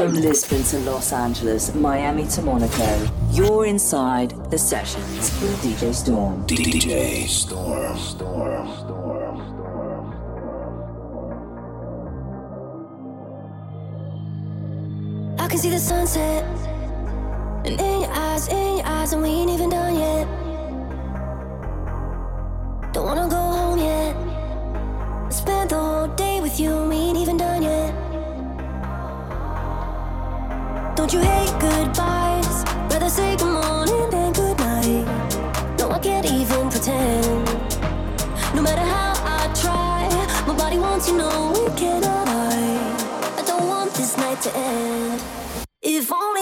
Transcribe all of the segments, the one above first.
From Lisbon to Los Angeles, Miami to Monaco, you're inside the sessions with DJ Storm. DJ Storm. Storm. Storm. Storm. I can see the sunset, and in your eyes, in your eyes, and we ain't even done yet. Don't wanna go home yet. I spent the whole day with you. You hate goodbyes? Rather say good morning than goodnight. No, I can't even pretend. No matter how I try, my body wants you, know it cannot lie. I don't want this night to end. If only.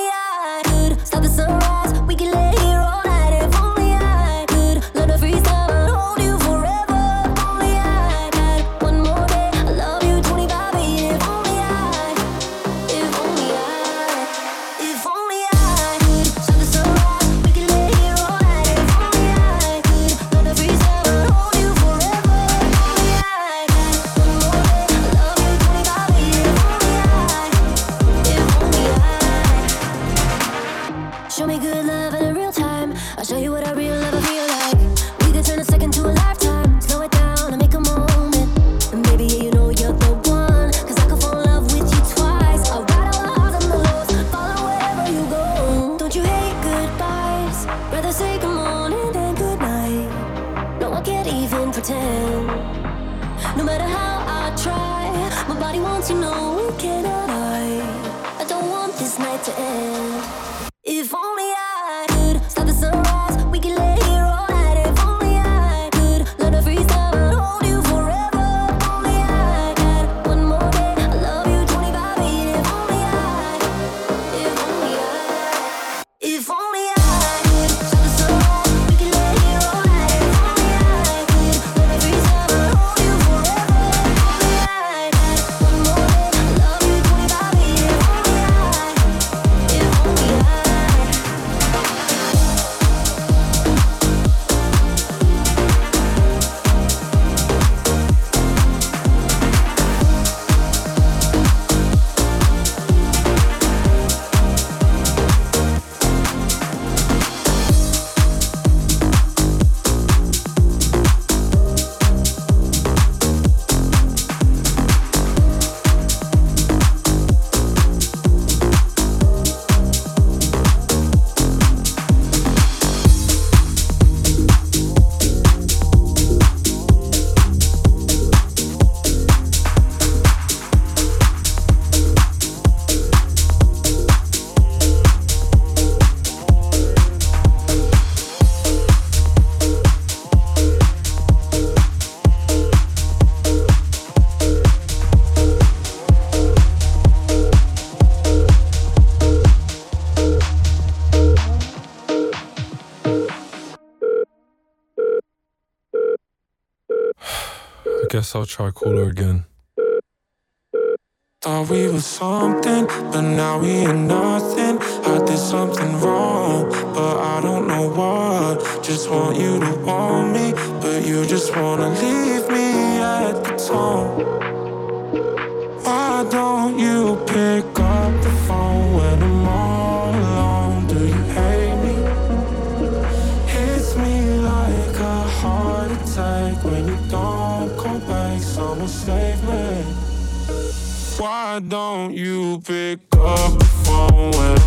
I'll try call her again. Thought we were something, but now we are nothing. I did something wrong, but I don't know what. Just want you to want me, but you just wanna leave me at the tone. Why don't you pick up the phone when I'm on? save me. Why don't you pick up the phone when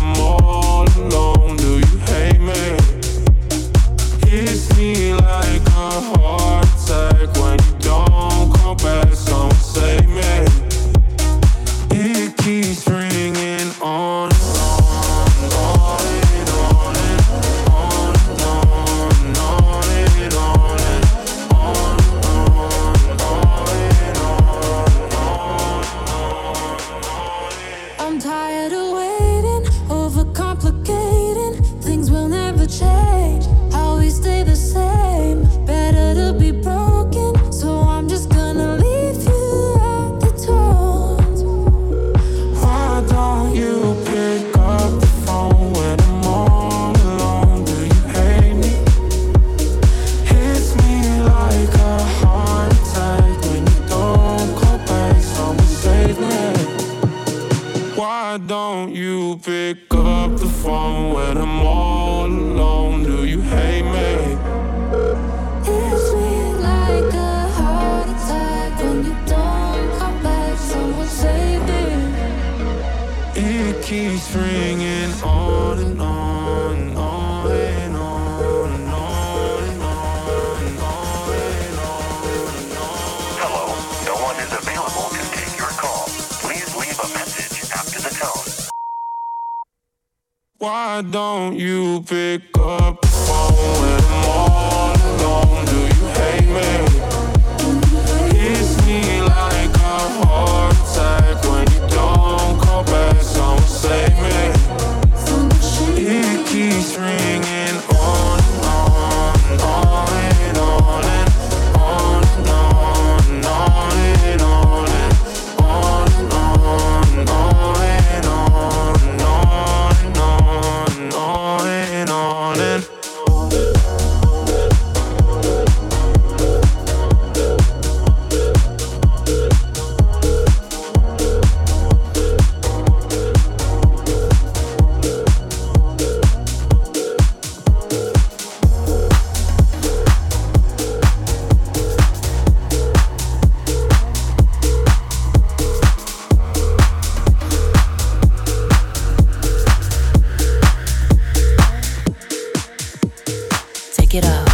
get up.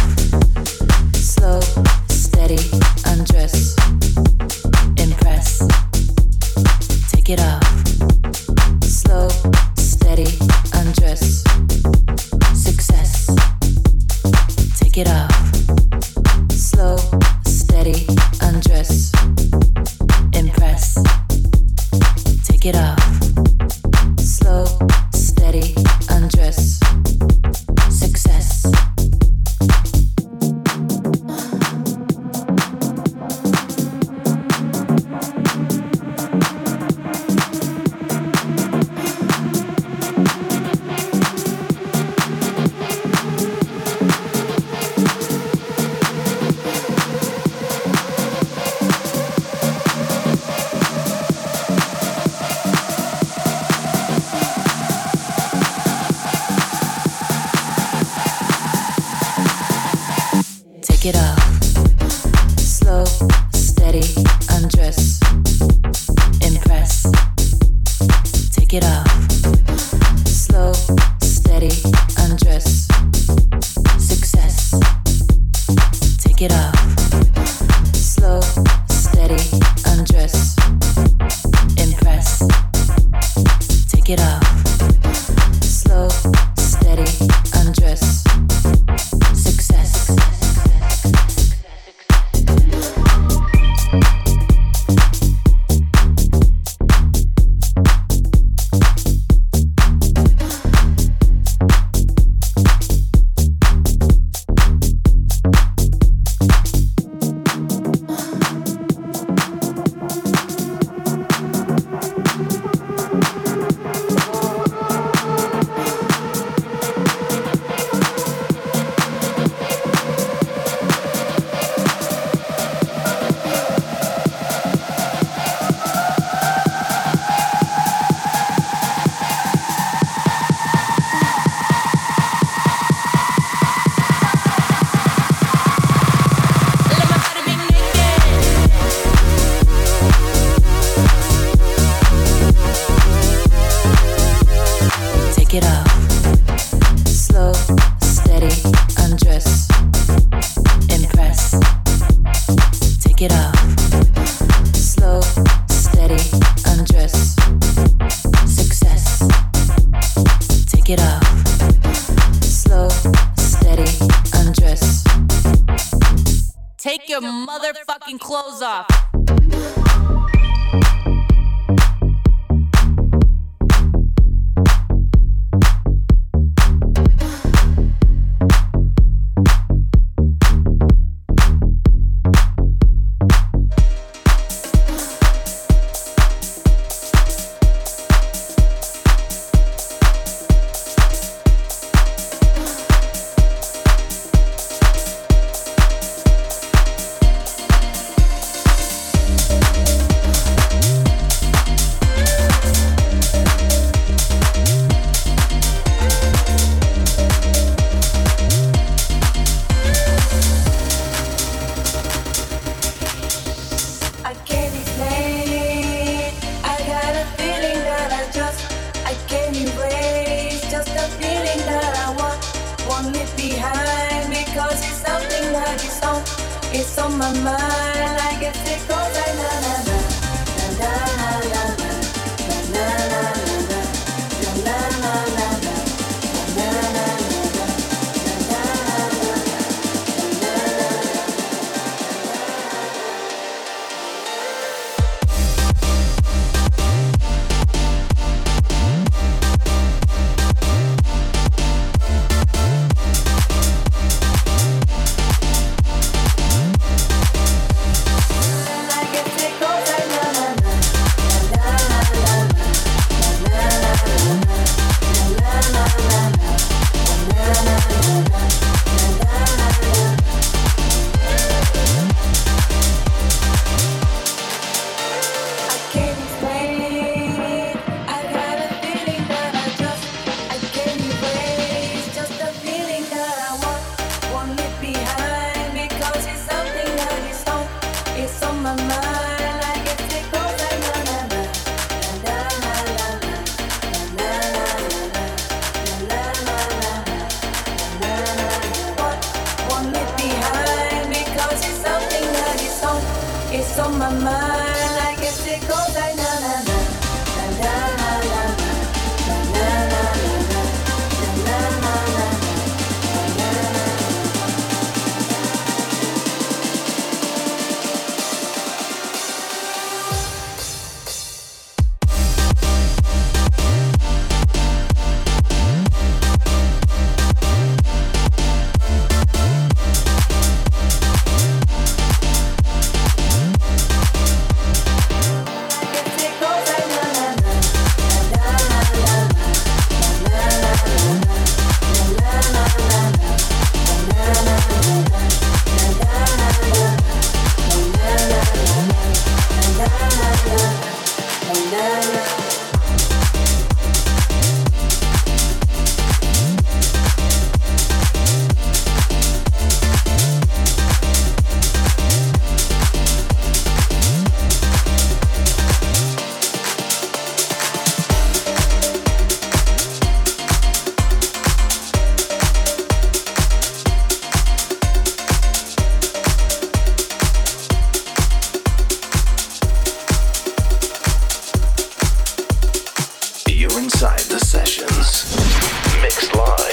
Sessions. Mixed live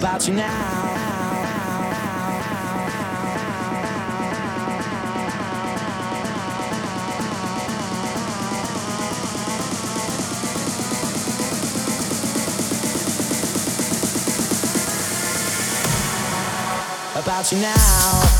about you now. About you now.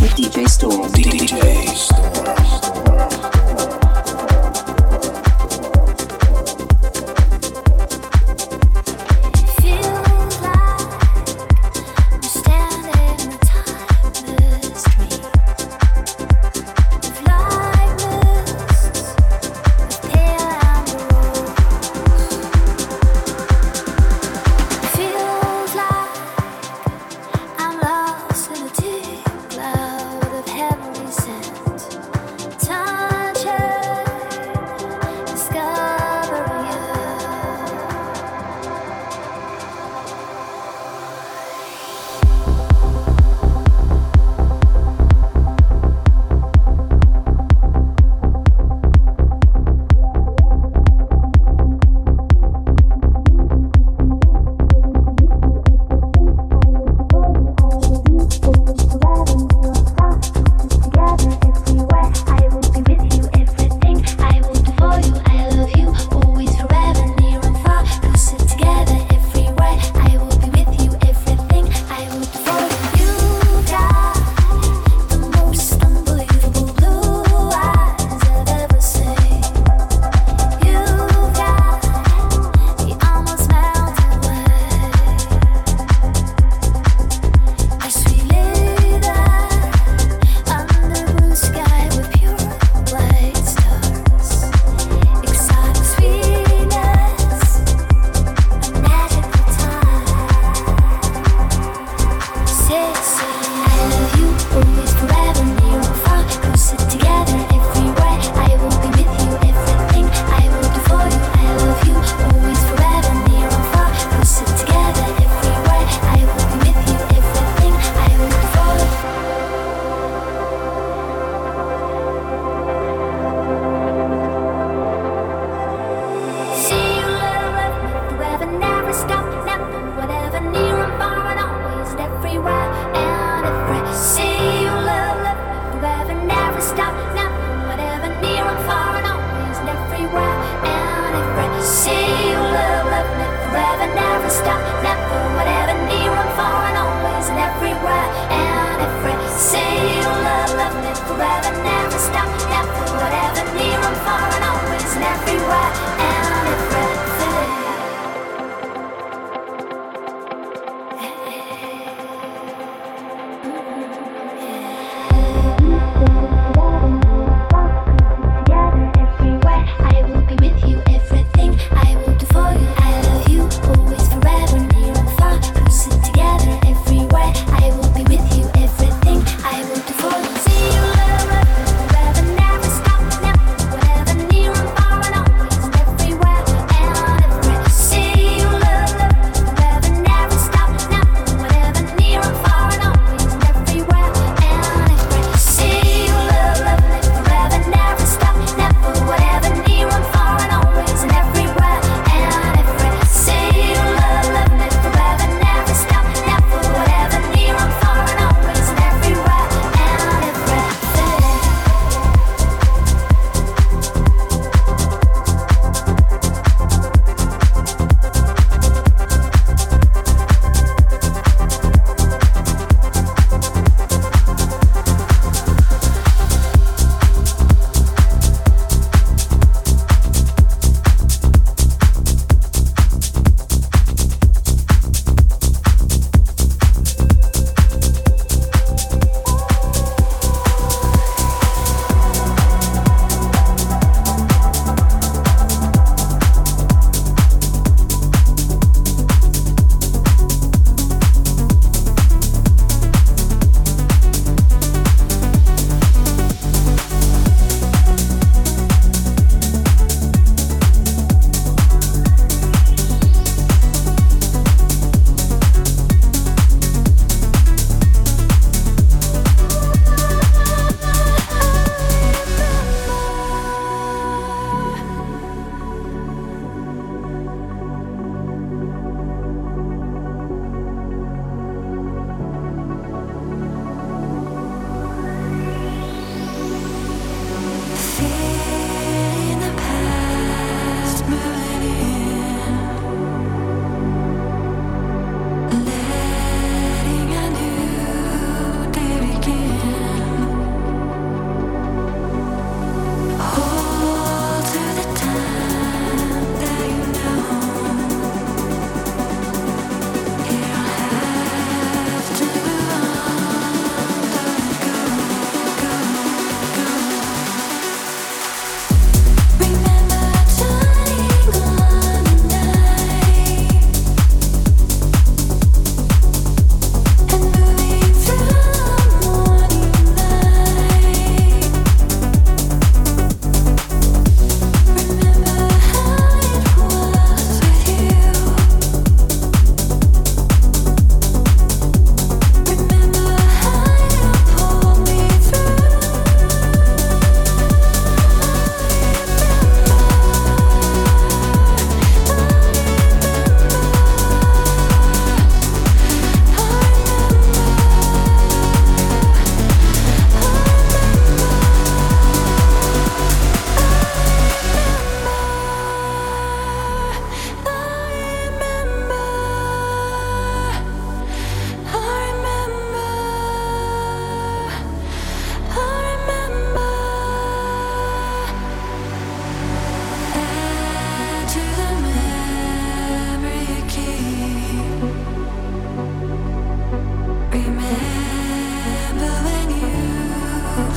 With DJ Storm. DJ Storm. Everywhere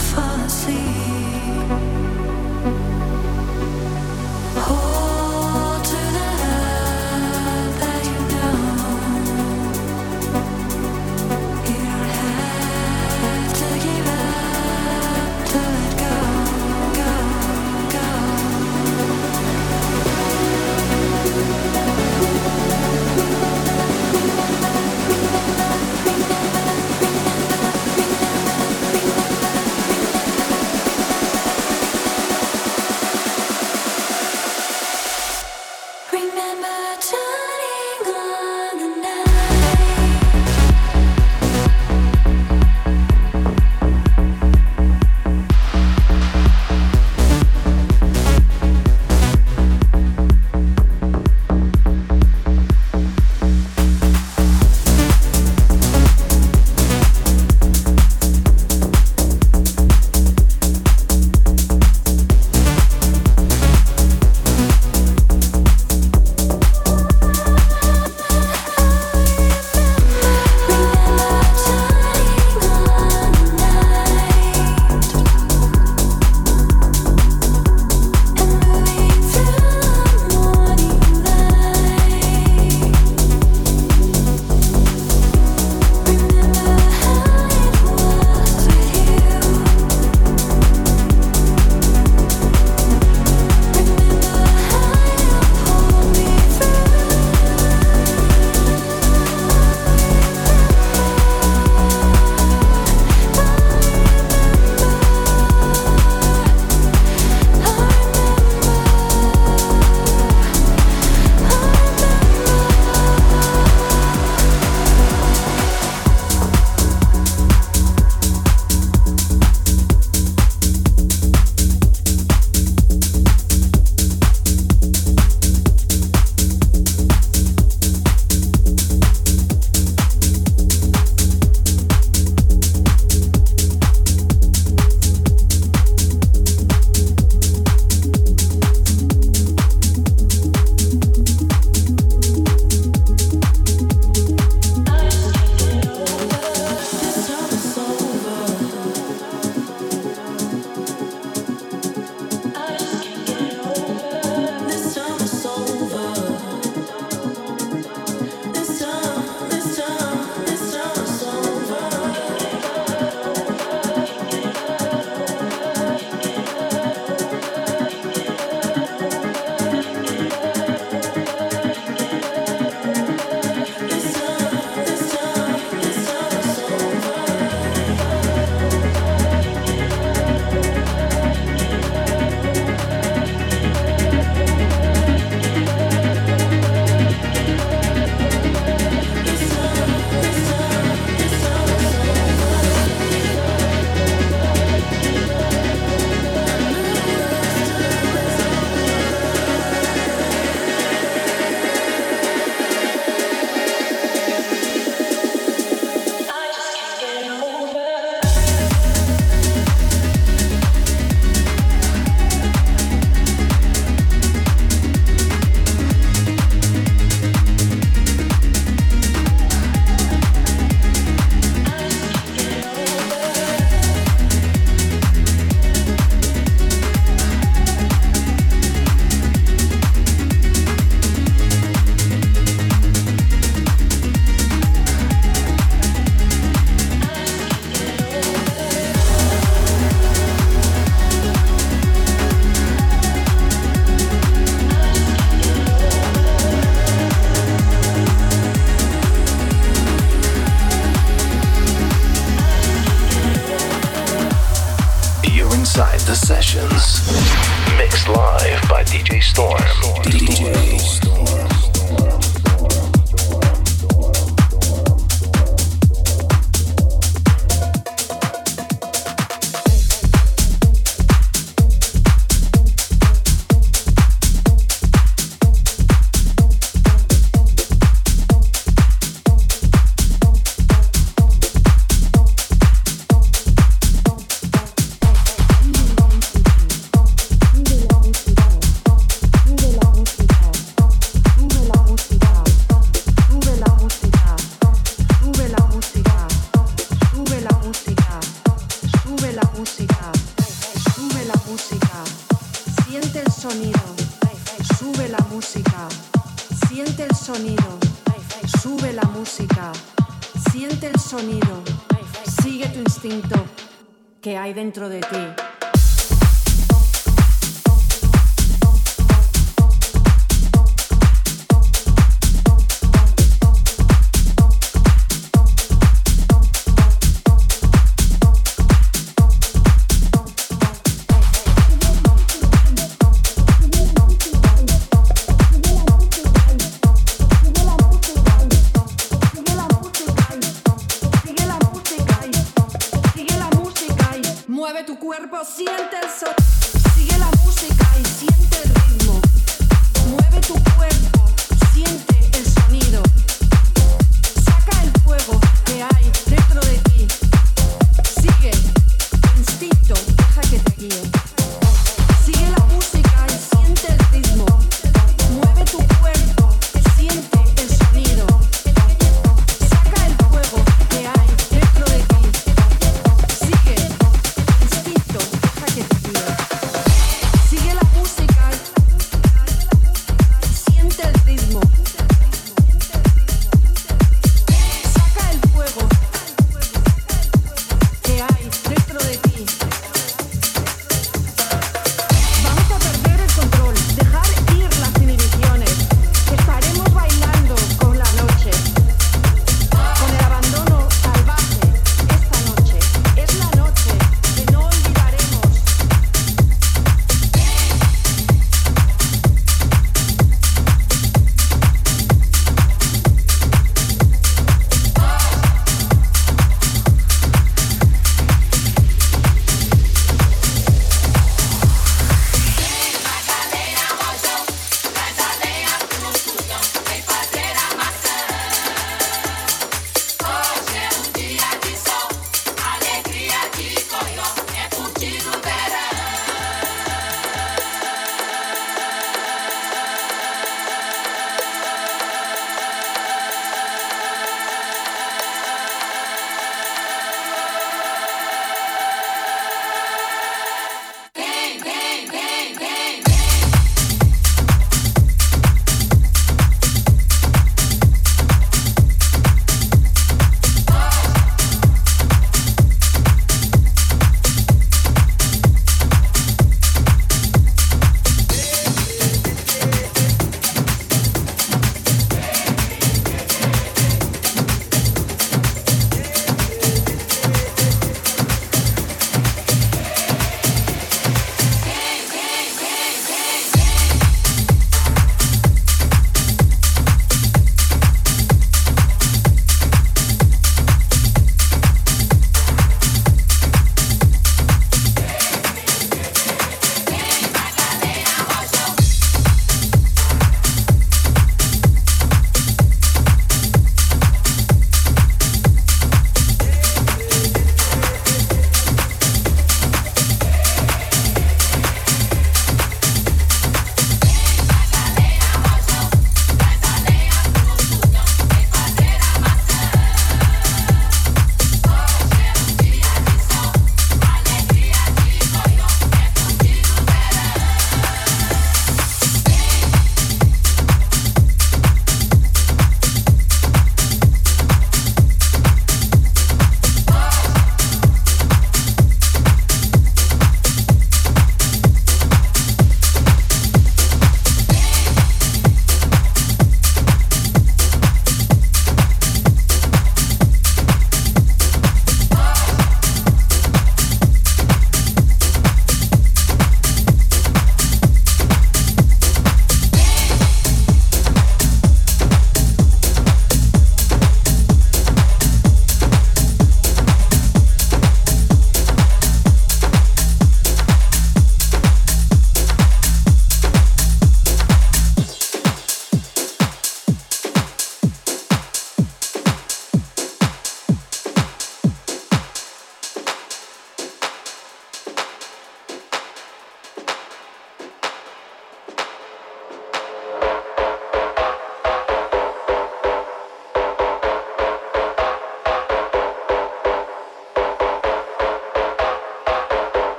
far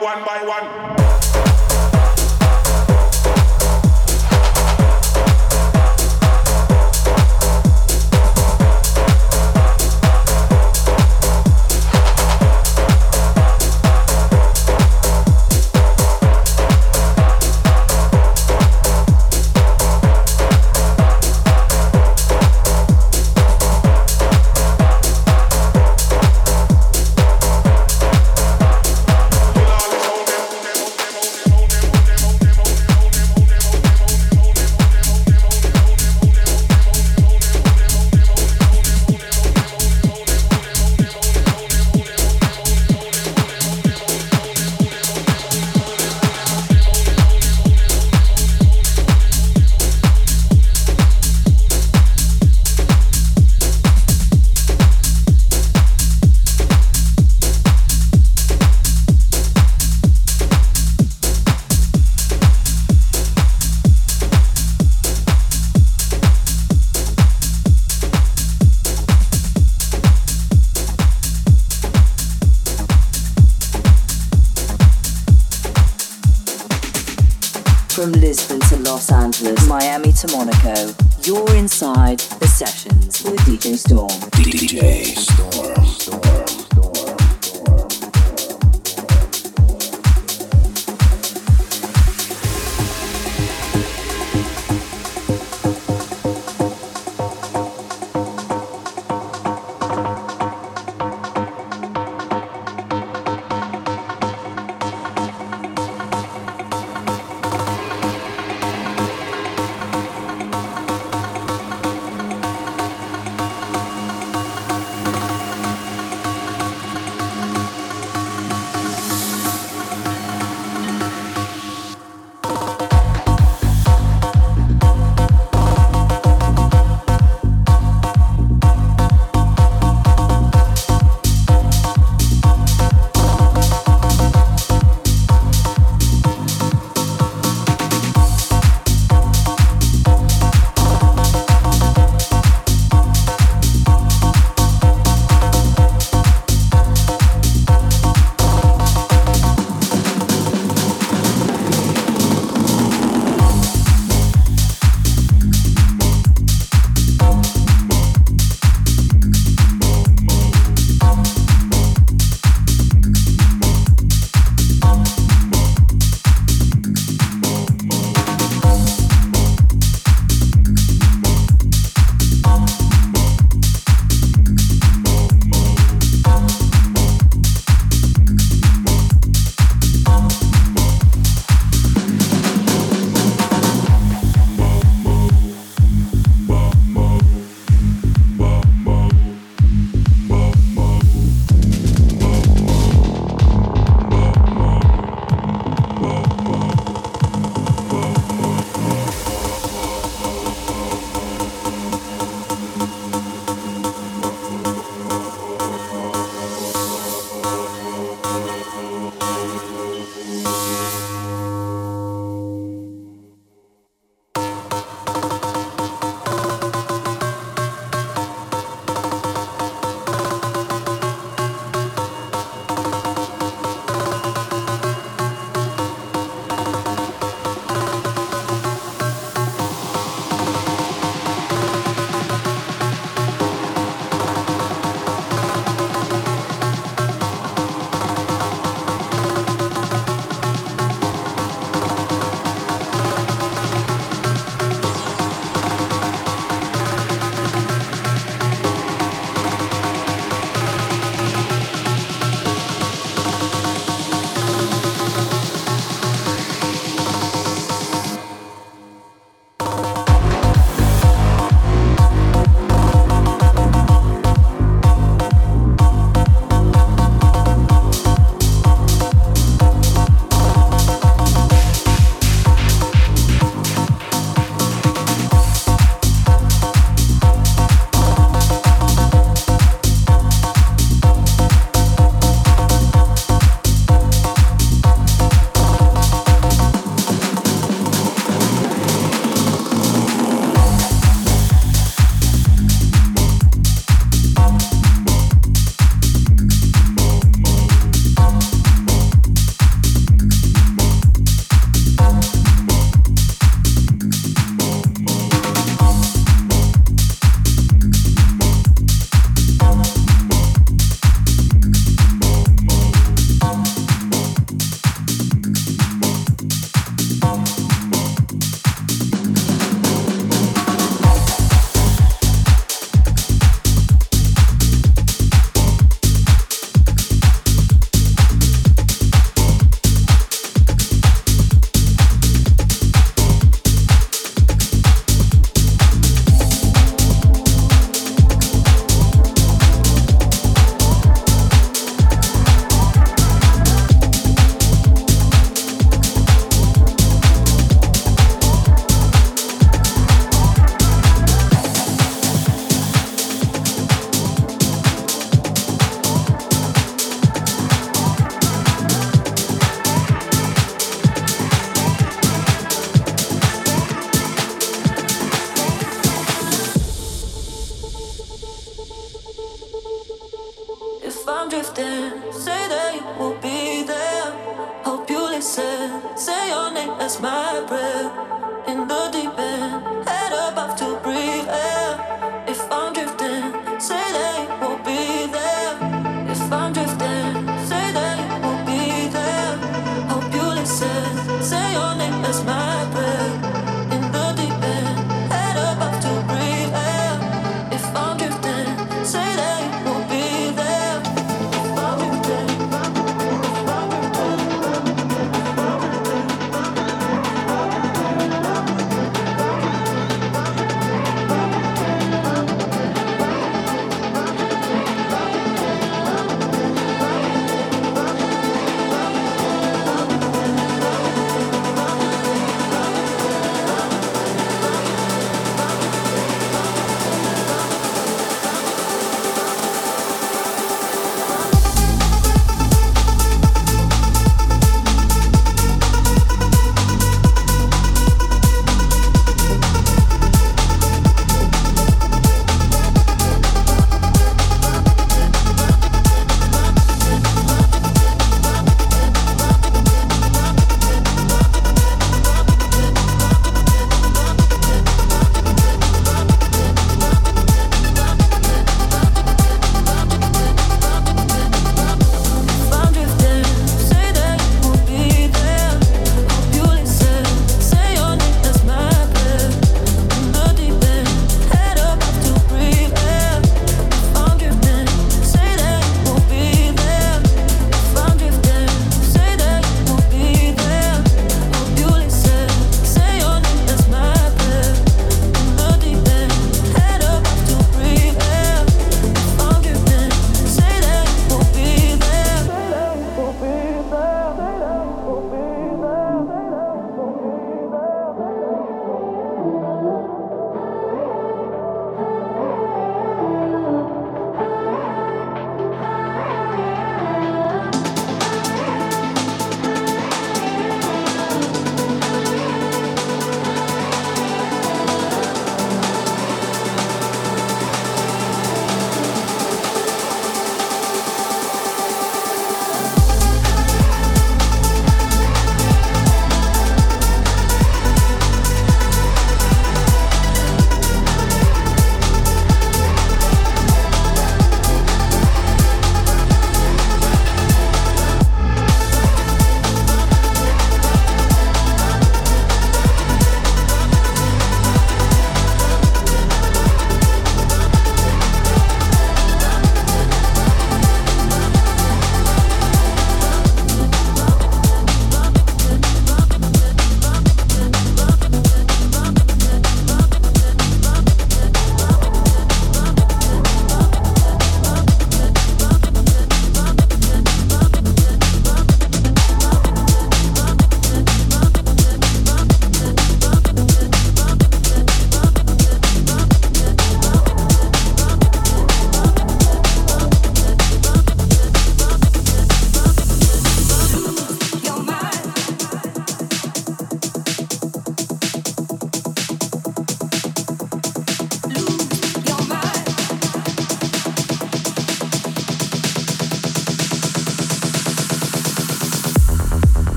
one by one.